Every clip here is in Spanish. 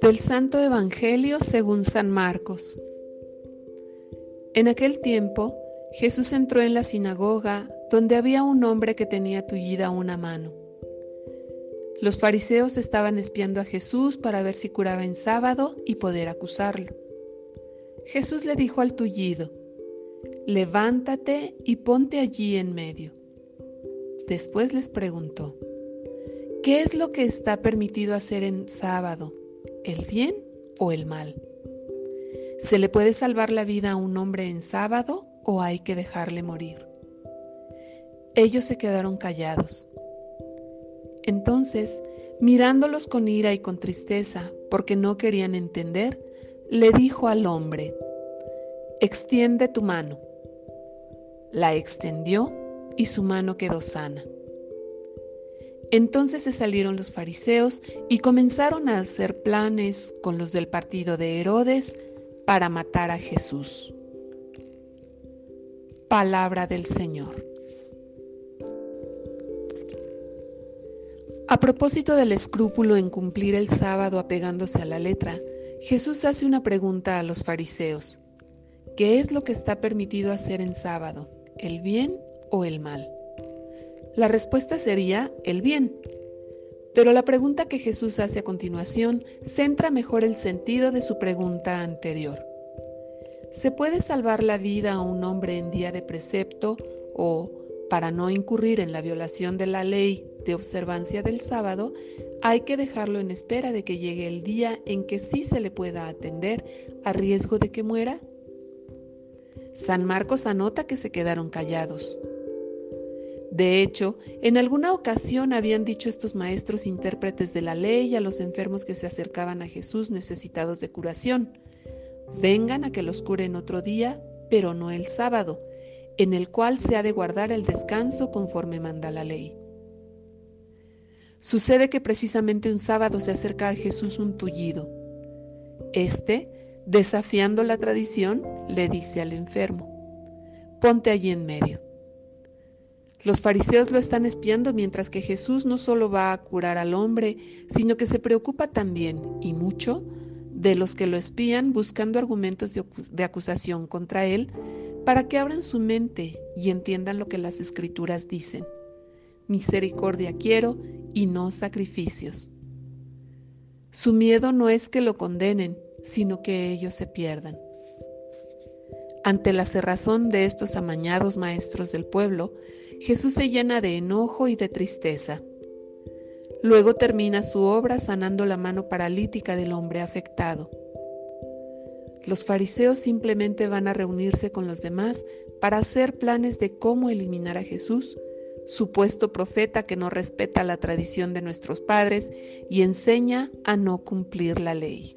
Del Santo Evangelio según San Marcos. En aquel tiempo, Jesús entró en la sinagoga donde había un hombre que tenía tullida una mano. Los fariseos estaban espiando a Jesús para ver si curaba en sábado y poder acusarlo. Jesús le dijo al tullido, levántate y ponte allí en medio. Después les preguntó, ¿qué es lo que está permitido hacer en sábado? El bien o el mal. ¿Se le puede salvar la vida a un hombre en sábado o hay que dejarle morir? Ellos se quedaron callados. Entonces, mirándolos con ira y con tristeza, porque no querían entender, le dijo al hombre, extiende tu mano. La extendió y su mano quedó sana. Entonces se salieron los fariseos y comenzaron a hacer planes con los del partido de Herodes para matar a Jesús. Palabra del Señor. A propósito del escrúpulo en cumplir el sábado apegándose a la letra, Jesús hace una pregunta a los fariseos. ¿Qué es lo que está permitido hacer en sábado, el bien o el mal? La respuesta sería el bien. Pero la pregunta que Jesús hace a continuación centra mejor el sentido de su pregunta anterior. ¿Se puede salvar la vida a un hombre en día de precepto o, para no incurrir en la violación de la ley de observancia del sábado, hay que dejarlo en espera de que llegue el día en que sí se le pueda atender a riesgo de que muera? San Marcos anota que se quedaron callados. De hecho, en alguna ocasión habían dicho estos maestros intérpretes de la ley a los enfermos que se acercaban a Jesús necesitados de curación, vengan a que los curen otro día, pero no el sábado, en el cual se ha de guardar el descanso conforme manda la ley. Sucede que precisamente un sábado se acerca a Jesús un tullido. Este, desafiando la tradición, le dice al enfermo, ponte allí en medio. Los fariseos lo están espiando mientras que Jesús no solo va a curar al hombre, sino que se preocupa también, y mucho, de los que lo espían buscando argumentos de, acusación contra él para que abran su mente y entiendan lo que las escrituras dicen. Misericordia quiero y no sacrificios. Su miedo no es que lo condenen, sino que ellos se pierdan. Ante la cerrazón de estos amañados maestros del pueblo, Jesús se llena de enojo y de tristeza. Luego termina su obra sanando la mano paralítica del hombre afectado. Los fariseos simplemente van a reunirse con los demás para hacer planes de cómo eliminar a Jesús, supuesto profeta que no respeta la tradición de nuestros padres y enseña a no cumplir la ley.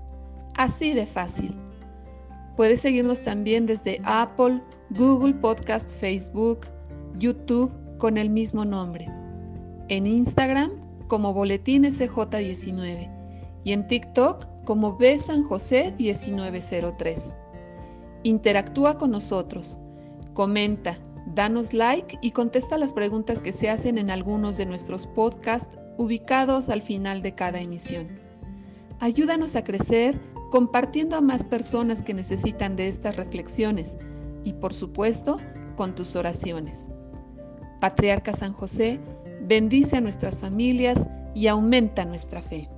Así de fácil. Puedes seguirnos también desde Apple, Google Podcast, Facebook, YouTube con el mismo nombre. En Instagram como Boletín SJ19 y en TikTok como B San José 1903. Interactúa con nosotros, comenta, danos like y contesta las preguntas que se hacen en algunos de nuestros podcasts ubicados al final de cada emisión. Ayúdanos a crecer compartiendo a más personas que necesitan de estas reflexiones y por supuesto con tus oraciones. Patriarca San José, bendice a nuestras familias y aumenta nuestra fe.